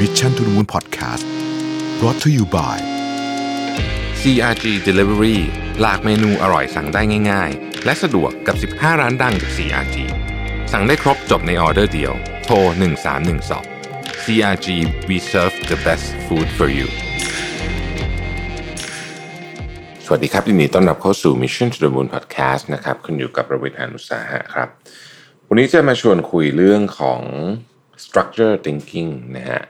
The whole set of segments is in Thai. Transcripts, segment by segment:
Mission to the Moon Podcast brought to you by CRG Delivery หลากเมนูอร่อยสั่งได้ง่าย ๆ และสะดวกกับ 15 ร้านดังจาก CRG สั่งได้ครบจบในออเดอร์เดียว โทร 1312 CRG we serve the best food for you สวัสดีครับยินดีต้อนรับเข้าสู่ Mission to the Moon Podcast นะครับคุณอยู่กับประวิทยานุสาหะครับ วันนี้จะมาชวนคุยเรื่องของ structure thinking นะฮะ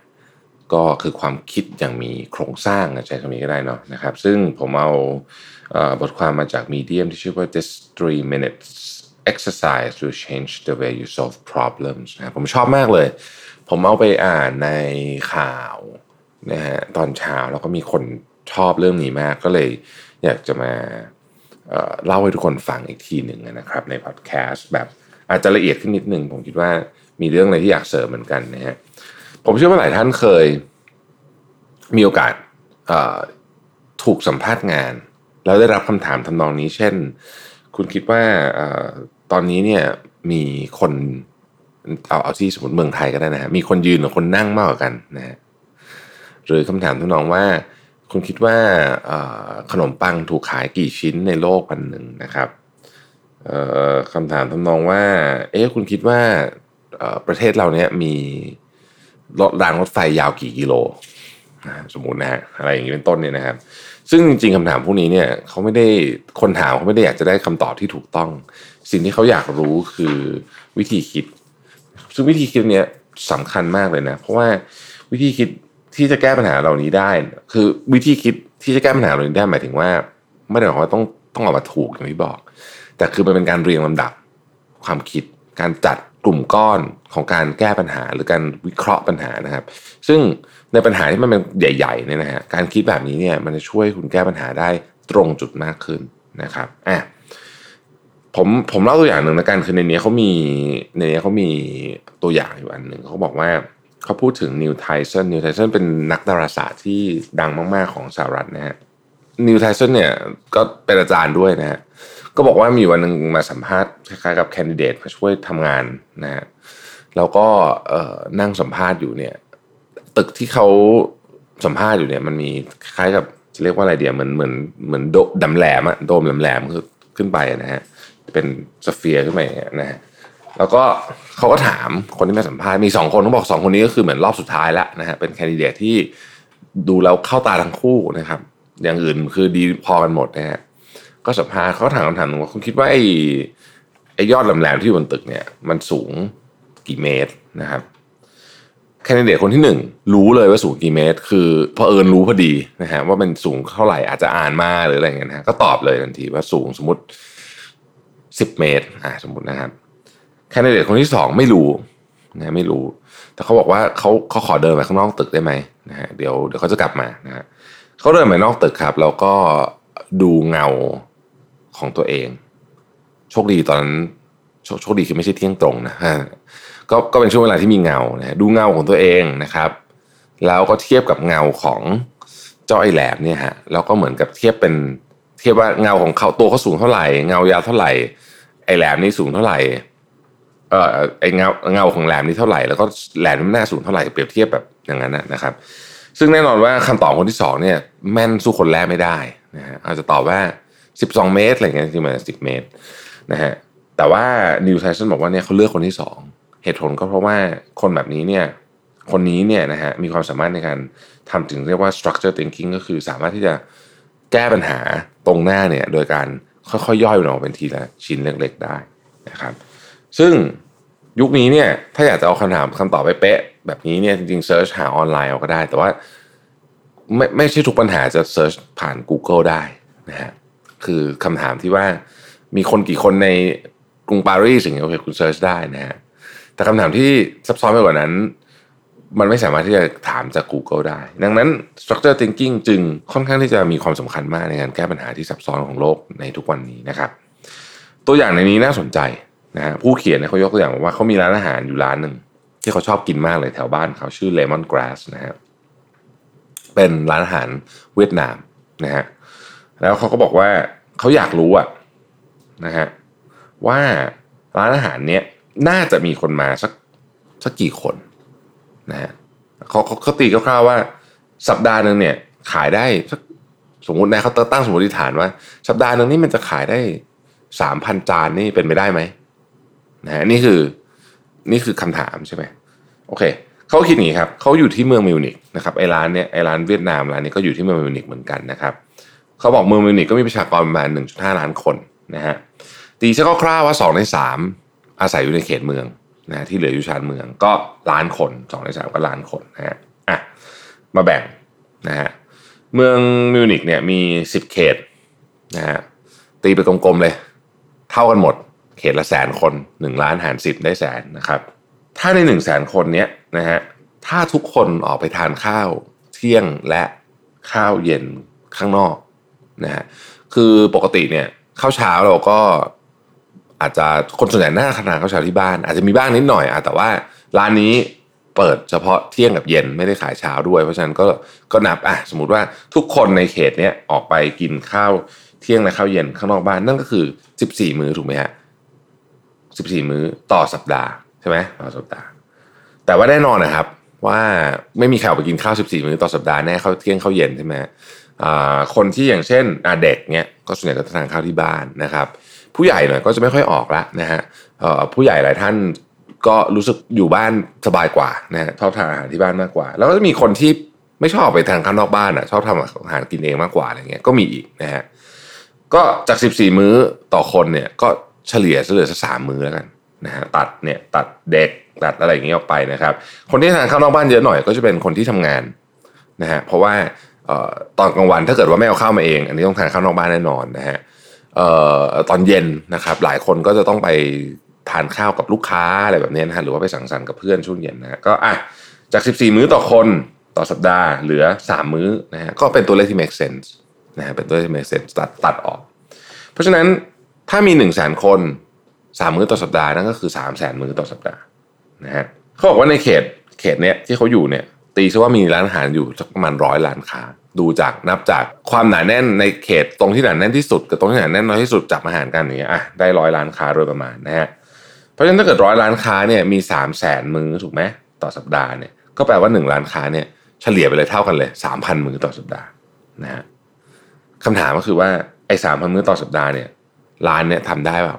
ก็คือความคิดอย่างมีโครงสร้างใช้คำนี้ก็ได้เนาะนะครับ ซึ่งผมเอาเอ่อบทความมาจาก Medium ที่ชื่อว่า this three minutes exercise to change the way you solve problems นะผมชอบมากเลย ผมเอาไปอ่านในข่าวนะฮะตอนเช้าแล้วก็มีคนชอบเรื่องนี้มากก็เลยอยากจะมาเอ่อเล่าให้ทุกคนฟังอีกทีหนึ่งนะครับ ในพอดแคสต์แบบอาจจะละเอียดขึ้นนิดนึงผมคิดว่ามีเรื่องอะไรที่อยากเสริมเหมือนกันนะฮะ ผมเชื่อว่าหลายท่านเคยมีโอกาสถูกสัมภาษณ์งาน แล้วได้รับคำถามทำนองนี้ เช่น คุณคิดว่าอตอนนี้เนี่ยมีคนเอาเอาที่สมมติเมืองไทยก็ได้นะฮะมีคนยืนหรือคนนั่งมากกว่ากันนะฮะหรือคำถามทำนองว่า คุณคิดว่าขนมปังถูกขายกี่ชิ้นในโลกวันหนึ่งนะครับคำถามทำนองว่า เอ๊ะคุณคิดว่าประเทศเราเนี่ยมี รถรางรถไฟยาวกี่กิโลนะสมมุตินะฮะอะไรอย่างนี้เป็นต้นเนี่ยนะครับ ซึ่งจริงๆคำถามพวกนี้เนี่ยเขาไม่ได้คนถามเขาไม่ได้อยากจะได้คำตอบที่ถูกต้อง สิ่งที่เขาอยากรู้คือวิธีคิด ซึ่งวิธีคิดเนี้ยสำคัญมากเลยนะ เพราะว่าวิธีคิดที่จะแก้ปัญหาเหล่านี้ได้ คือวิธีคิดที่จะแก้ปัญหาเหล่านี้ได้หมายถึงว่า ไม่ได้หมายความว่าต้องต้องออกมาถูกอย่างที่บอก แต่คือมันเป็นการเรียงลำดับความคิดการจัด กลุ่มก้อนของการแก้ปัญหาหรือการวิเคราะห์ปัญหานะครับ ซึ่งในปัญหาที่มันเป็นใหญ่ๆเนี่ยนะฮะการคิดแบบนี้เนี่ยมันจะช่วยคุณแก้ปัญหาได้ตรงจุดมากขึ้นนะครับอะผมผมเล่าตัวอย่างหนึ่งนะกันคือในนี้เขามีในนี้เขามีตัวอย่างอยู่อันหนึ่งเขาบอกว่าเขาพูดถึงนิวไทสันนิวไทสันเป็นนักดาราศาสตร์ที่ดังมาก ๆ ของสหรัฐนะฮะนิวไทสันเนี่ยก็เป็นอาจารย์ด้วยนะฮะ ก็บอกว่ามีวันหนึ่งมาสัมภาษณ์คล้ายๆกับแคนดิเดตมาช่วยทำงานนะฮะแล้วก็นั่งสัมภาษณ์อยู่เนี่ย ตึกที่เขาสัมภาษณ์อยู่เนี่ย มันมีคล้ายกับจะเรียกว่าอะไรเดียวเหมือนเหมือนเหมือนโดมแหลมอะโดมแหลมๆคือขึ้นไปนะฮะเป็น spire ขึ้นไปอย่างเงี้ยนะฮะแล้วก็เขาก็ถามคนที่มาสัมภาษณ์มีสองคนเขาบอกสองคนนี้ก็คือเหมือนรอบสุดท้ายแล้วนะฮะเป็นแคนดิเดตที่ดูแล้วเข้าตาทั้งคู่นะครับ อย่างอื่นคือดีพอกันหมดนะฮะ ก็สัมภาษณ์เขาถามคำถามหนึงว่าคุณคิดว่าไอ้ไอ้ยอดแหลมๆที่อยู่บนตึกเนี่ย มันสูงกี่เมตรนะครับแคนดิเดตคนที่หนึ่งรู้เลยว่าสูงกี่เมตร คือพอเผอิญรู้พอดีนะฮะว่ามันสูงเท่าไหร่อาจจะอ่านมาหรืออะไรเงี้ยนะฮะก็ตอบเลยทันทีว่าสูงสมมติสิบเมตรอ่าสมมตินะครับแคนดิเดตคนที่สองไม่รู้นะไม่รู้ แต่เขาบอกว่าเขาเขาขอเดินไปข้างนอกตึกได้ไหมนะฮะเดี๋ยวเดี๋ยวเขาจะกลับมานะฮะเขาเดินไปนอกตึกครับแล้วก็ดูเงา ของตัวเอง โชคดีตอนนั้นโชคโชคดีคือไม่ใช่เที่ยงตรงนะฮะก็ก็เป็นช่วงเวลาที่มีเงานะดูเงาของตัวเองนะครับ แล้วก็เทียบกับเงาของเจ้าไอแหลมเนี่ยฮะแล้วก็เหมือนกับเทียบเป็นเทียบว่าเงาของเขาตัวเขาสูงเท่าไหร่เงายาวเท่าไหร่ ไอแหลมนี่สูงเท่าไหร่เออไอเงาเงาของแหลมนี่เท่าไหร่แล้วก็แหลมนี่หน้าสูงเท่าไหร่เปรียบเทียบแบบอย่างนั้นนะนะครับ ซึ่งแน่นอนว่าคำตอบคนที่สองเนี่ยแม่นสู้คนแรกไม่ได้นะฮะอาจจะตอบว่า 12 เมตรอะไรเงี้ยจริงๆมันสิบเมตรนะฮะแต่ว่านิวไทสันบอกว่าเนี่ยเขาเลือกคนที่สองเหตุผลก็เพราะว่าคนแบบนี้เนี่ยคนนี้เนี่ยนะฮะมีความสามารถในการทำถึงเรียกว่า structure thinking ก็คือสามารถที่จะแก้ปัญหาตรงหน้าเนี่ยโดยการค่อยๆย่อยมันออกเป็นทีละชิ้นเล็กๆได้นะครับ ซึ่งยุคนี้เนี่ยถ้าอยากจะเอาคำถามคำตอบไปเป๊ะแบบนี้เนี่ยจริงๆเซิร์ชหาออนไลน์เอาก็ได้ แต่ว่าไม่ไม่ใช่ทุกปัญหาจะ search ผ่าน Google ได้นะฮะ คือคำถามที่ว่ามีคนกี่คนในกรุงปารีสอย่างเงี้ยโอเคคุณ search ได้นะฮะแต่คำถามที่ซับซ้อนไปกว่านั้น มันไม่สามารถที่จะถามจาก Google ได้ ดังนั้น structure thinking จึงค่อนข้างที่จะมีความสำคัญมากในการแก้ปัญหาที่ซับซ้อนของโลกในทุกวันนี้นะครับ ตัวอย่างในนี้น่าสนใจนะฮะผู้เขียนเนี่ยเขายกตัวอย่างบอกว่าเขามีร้านอาหารอยู่ร้านหนึ่งที่เขาชอบกินมากเลยแถวบ้านเขาชื่อ Lemon Grass นะฮะเป็นร้านอาหารเวียดนามนะฮะ แล้วเขาก็บอกว่าเขาอยากรู้อะนะฮะว่าร้านอาหารเนี้ยน่าจะมีคนมาสักสักกี่คนนะฮะเขาเขาเขาตีคร่าวๆว่า สัปดาห์หนึ่งเนี่ยขายได้สักสมมตินะเขาตั้งสมมติฐานว่า สัปดาห์หนึ่งนี่มันจะขายได้สามพันจานนี่เป็นไปได้ไหมนะฮะนี่คือนี่คือคำถามใช่ไหมโอเคเขาคิดอย่างนี้ครับเขาอยู่ที่เมืองมิวนิกนะครับไอร้านเนี่ยไอร้านเวียดนามร้านนี้ก็อยู่ที่เมืองมิวนิกเหมือนกันนะครับ เขาบอกเมืองมิวนิกก็มีประชากรประมาณ 1.5 ล้านคนนะฮะตีซะคร่าวๆว่า 2 ใน 3 อาศัยอยู่ในเขตเมืองนะที่เหลืออยู่ชานเมืองก็ล้านคน 2 ใน 3 ก็ล้านคนนะฮะอะมาแบ่งนะฮะเมืองมิวนิกเนี่ยมี 10 เขตนะฮะตีไปกลมๆเลย เท่ากันหมด เขตละแสนคน 1 ล้านหาร 10 ได้แสนนะครับ ถ้าใน 1 0 0 0 0แสนคนเนี้ยนะฮะถ้าทุกคนออกไปทานข้าวเที่ยงและข้าวเย็นข้างนอก นะฮะคือปกติเนี่ยข้าวเช้าเราก็อาจจะคนส่วนใหญ่น่าทานข้าวเช้าที่บ้าน อาจจะมีบ้างนิดหน่อยอะแต่ว่าร้านนี้เปิดเฉพาะเที่ยงกับเย็นไม่ได้ขายเช้าด้วย เพราะฉะนั้นก็ก็นับอะสมมติว่าทุกคนในเขตเนี้ยออกไปกินข้าวเที่ยงและข้าวเย็นข้างนอกบ้านนั่นก็คือ 14 มื้อถูกไหมฮะ14 มื้อต่อสัปดาห์ใช่ไหมต่อสัปดาห์ แต่ว่าแน่นอนนะครับว่าไม่มีใครออกไปกินข้าว 14 มื้อต่อสัปดาห์แน่ข้าวเที่ยงข้าวเย็นใช่ไหม คนที่อย่างเช่นเด็กเนี้ยก็ส่วนใหญ่ก็ทานข้าวที่บ้านนะครับ ผู้ใหญ่หน่อยก็จะไม่ค่อยออกละนะฮะผู้ใหญ่หลายท่านก็รู้สึกอยู่บ้านสบายกว่านะฮะชอบทานอาหารที่บ้านมากกว่า แล้วก็จะมีคนที่ไม่ชอบไปทานข้างนอกบ้านอะชอบทำอาหารกินเองมากกว่าอะไรเงี้ยก็มีอีกนะฮะก็จาก 14 มื้อต่อคนเนี่ยก็เฉลี่ยเหลือสักสามมื้อแล้วกันนะฮะตัดเนี่ยตัดเด็กตัดอะไรอย่างเงี้ยออกไปนะครับ คนที่ทานข้าวนอกบ้านเยอะหน่อยก็จะเป็นคนที่ทำงานนะฮะเพราะว่า ตอนกลางวันถ้าเกิดว่าไม่เอาข้าวมาเอง อันนี้ต้องทานข้าวนอกบ้านแน่นอนนะฮะตอนเย็นนะครับหลายคนก็จะต้องไปทานข้าวกับลูกค้าอะไรแบบนี้นะฮะหรือว่าไปสังสรรค์กับเพื่อนช่วงเย็นนะฮะก็อะจาก 14 มื้อต่อคนต่อสัปดาห์เหลือ 3 มื้อนะฮะก็เป็นตัวเลขที่ make sense นะฮะเป็นตัวเลขที่ make sense ตัดตัดออก เพราะฉะนั้นถ้ามี 1 0 0 0 0แสนคนสามมื้อต่อสัปดาห์นั่นก็คือสามแสนมื้อต่อสัปดาห์นะฮะเขาบอกว่าในเขตเขตเนี้ยที่เขาอยู่เนี่ย ตีซะว่ามีร้านอาหารอยู่สักประมาณร้อยร้านค้า ดูจากนับจากความหนาแน่นในเขตตรงที่หนาแน่นที่สุดกับตรงที่หนาแน่นน้อยที่สุดจับอาหารกันอย่างเงี้ยอะได้ร้อยร้านค้าโดยประมาณนะฮะเพราะฉะนั้นถ้าเกิดร้อยร้านค้าเนี่ยมีสามแสนมื้อถูกไหมต่อสัปดาห์เนี่ยก็แปลว่าหนึ่งร้านค้าเนี่ยเฉลี่ยไปเลยเท่ากันเลยสามพันมื้อต่อสัปดาห์นะฮะคำถามก็คือว่าไอ้สามพันมื้อต่อสัปดาห์เนี่ยร้านเนี่ยทำได้เปล่า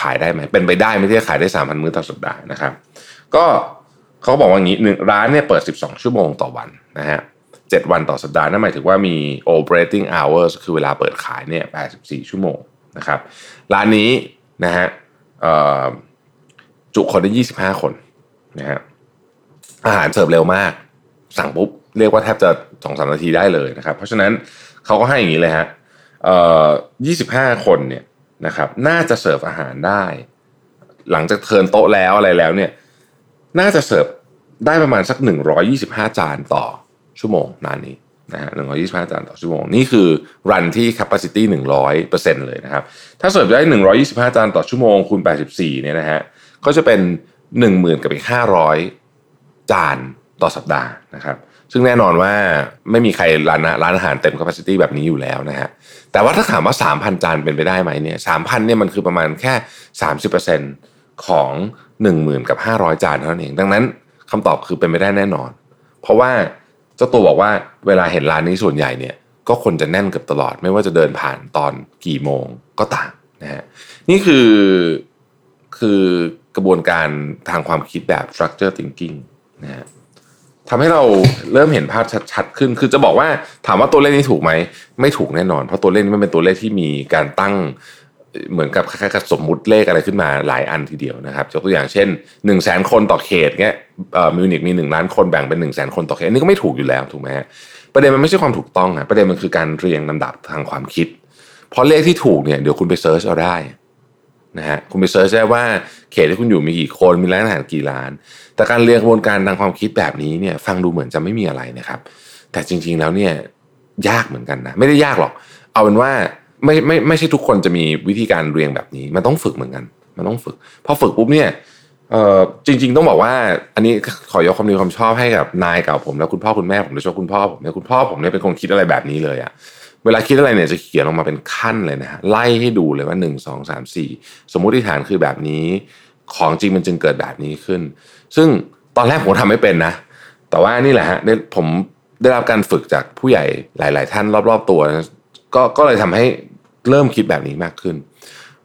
ขายได้ไหมเป็นไปได้ไหมที่จะขายได้สามพันมื้อต่อสัปดาห์นะครับ ก็ เขาบอกว่างี้หนึ่งร้านเนี่ยเปิด 12 ชั่วโมงต่อวันนะฮะเจ็ดวันต่อสัปดาห์นั่นหมายถึงว่ามี operating hours คือเวลาเปิดขายเนี่ย84 ชั่วโมงนะครับ ร้านนี้นะฮะจุคนได้ 25 คนนะฮะอาหารเสิร์ฟเร็วมาก สั่งปุ๊บ เรียกว่าแทบจะสองสามนาทีได้เลยนะครับ เพราะฉะนั้นเขาก็ให้อย่างนี้เลยฮะ25คนเนี่ยนะครับ น่าจะเสิร์ฟอาหารได้ หลังจากเทินโต๊ะแล้วอะไรแล้วเนี่ย น่าจะเสิร์ฟได้ประมาณสัก 125 จานต่อชั่วโมงนานนี้นะฮะ125จานต่อชั่วโมง นี่คือรันที่ capacity 100%เลยนะครับ ถ้าเสิร์ฟได้125จานต่อชั่วโมงคูณ84เนี่ยนะฮะ ก็จะเป็น10,000กับอีก500จานต่อสัปดาห์นะครับ ซึ่งแน่นอนว่าไม่มีใครร้านร้านอาหารเต็ม capacity แบบนี้อยู่แล้วนะฮะ แต่ว่าถ้าถามว่า3,000จานเป็นไปได้ไหมเนี่ย3,000เนี่ยมันคือประมาณแค่30%ของ 10,000กับ500 จานเท่านั้นเอง ดังนั้นคำตอบคือเป็นไปได้แน่นอน เพราะว่าเจ้าตัวบอกว่าเวลาเห็นร้านนี้ส่วนใหญ่เนี่ยก็คนจะแน่นเกือบตลอด ไม่ว่าจะเดินผ่านตอนกี่โมงก็ตามนะฮะนี่คือคือกระบวนการทางความคิดแบบ structure thinking นะฮะทำให้เราเริ่มเห็นภาพชัดๆขึ้น คือจะบอกว่าถามว่าตัวเลขนี้ถูกไหม ไม่ถูกแน่นอน เพราะตัวเลขนี้มันเป็นตัวเลขที่มีการตั้ง เหมือนกับคล้ายๆสมมุติเลขอะไรขึ้นมาหลายอันทีเดียวนะครับยกตัวอย่างเช่น1นึ่งแสนคนต่อเขตเงี้ยมิวนิกมี1ล้านคนแบ่งเป็น1นึ่งแสนคนต่อเขตอันนี้ก็ไม่ถูกอยู่แล้วถูกไหมฮะประเด็นมันไม่ใช่ความถูกต้องอะประเด็นมันคือการเรียงลำดับทางความคิดเพราะเลขที่ถูกเนี่ยเดี๋ยวคุณไป search เอาได้นะฮะคุณไป search ได้ว่าเขตที่คุณอยู่มีกี่คนมีร้านอาหารกี่ร้าน แต่การเรียงกระบวนการทางความคิดแบบนี้เนี่ยฟังดูเหมือนจะไม่มีอะไรนะครับ แต่จริงๆแล้วเนี่ยยากเหมือนกันนะไม่ได้ยากหรอก เอาเป็นว่า ไม่ไม่ไม่ใช่ทุกคนจะมีวิธีการเรียงแบบนี้ มันต้องฝึกเหมือนกัน มันต้องฝึก พอฝึกปุ๊บเนี่ยเออจริง ๆ ต้องบอกว่า อันนี้ขอยกความดีความชอบให้กับนายเก่าผมแล้วคุณพ่อคุณแม่ผมโดยเฉพาะคุณพ่อผมเนี่ยคุณพ่อผมเนี่ยเป็นคนคิดอะไรแบบนี้เลยอะเวลาคิดอะไรเนี่ยจะเขียนออกมาเป็นขั้นเลยนะฮะไล่ให้ดูเลยว่าหนึ่งสองสามสี่สมมติฐานคือแบบนี้ของจริงมันจึงเกิดแบบนี้ขึ้น ซึ่งตอนแรกผมทำไม่เป็นนะ แต่ว่านี่แหละฮะได้ผมได้รับการฝึกจากผู้ใหญ่หลาย ๆ ท่านรอบ ๆ ตัวนะก็ก็เลยทำให้ เริ่มคิดแบบนี้มากขึ้น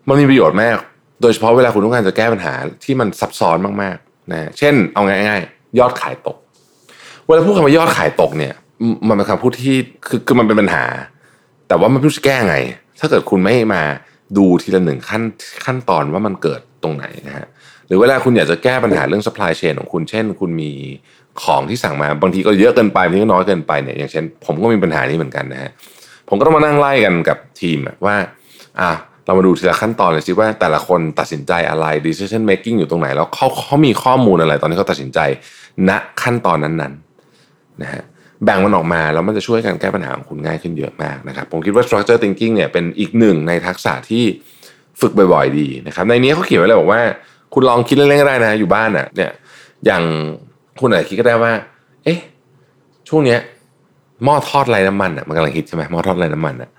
มันมีประโยชน์มาก โดยเฉพาะเวลาคุณต้องการจะแก้ปัญหาที่มันซับซ้อนมากๆนะเช่นเอาง่ายๆ ยอดขายตก เวลาพูดคำว่ายอดขายตกเนี่ย มันเป็นคำพูดที่คือคือมันเป็นปัญหา แต่ว่ามันไม่รู้จะแก้ไง ถ้าเกิดคุณไม่มาดูทีละหนึ่งขั้นขั้นตอนว่ามันเกิดตรงไหนนะฮะหรือเวลาคุณอยากจะแก้ปัญหาเรื่อง supply chain ของคุณ เช่น คุณมีของที่สั่งมาบางทีก็เยอะเกินไปบางทีก็น้อยเกินไปเนี่ยอย่างเช่น ผมก็มีปัญหานี้เหมือนกันนะฮะ ผมก็ต้องมานั่งไล่กันกับทีมว่าอะเรามาดูทีละขั้นตอนเลยสิว่าแต่ละคนตัดสินใจอะไร decision making อยู่ตรงไหน แล้วเขาเขามีข้อมูลอะไรตอนที่เขาตัดสินใจณขั้นตอนนั้นๆนะฮะแบ่งมันออกมาแล้วมันจะช่วยกันแก้ปัญหาของคุณง่ายขึ้นเยอะมากนะครับ ผมคิดว่า structure thinking เนี่ยเป็นอีกหนึ่งในทักษะที่ฝึกบ่อยๆดีนะครับ ในนี้เขาเขียนไว้เลยบอกว่า คุณลองคิดเล่นๆก็ได้นะอยู่บ้านอะเนี่ยอย่างคุณอาจจะคิดก็ได้ว่า เอ๊ะช่วงเนี้ย หม้อทอดไร้น้ำมันอะมันกำลังฮิตใช่ไหมหม้อทอดไร้น้ำมันอะ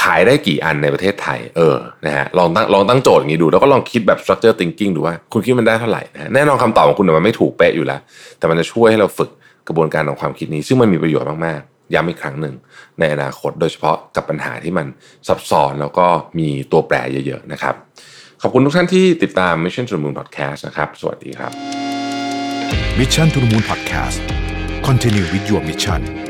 ขายได้กี่อันในประเทศไทย เออนะฮะลองตั้งลองตั้งโจทย์อย่างนี้ดู แล้วก็ลองคิดแบบ structure thinking ดูว่า คุณคิดมันได้เท่าไหร่นะแน่นอนคำตอบของคุณมันไม่ถูกเป๊ะอยู่แล้ว แต่มันจะช่วยให้เราฝึกกระบวนการของความคิดนี้ ซึ่งมันมีประโยชน์มากๆ ย้ำอีกครั้งหนึ่งในอนาคตโดยเฉพาะกับปัญหาที่มันซับซ้อนแล้วก็มีตัวแปรเยอะๆนะครับ ขอบคุณทุกท่านที่ติดตาม Mission to the Moon Podcast นะครับ สวัสดีครับ Mission to the Moon Podcast Continue with your mission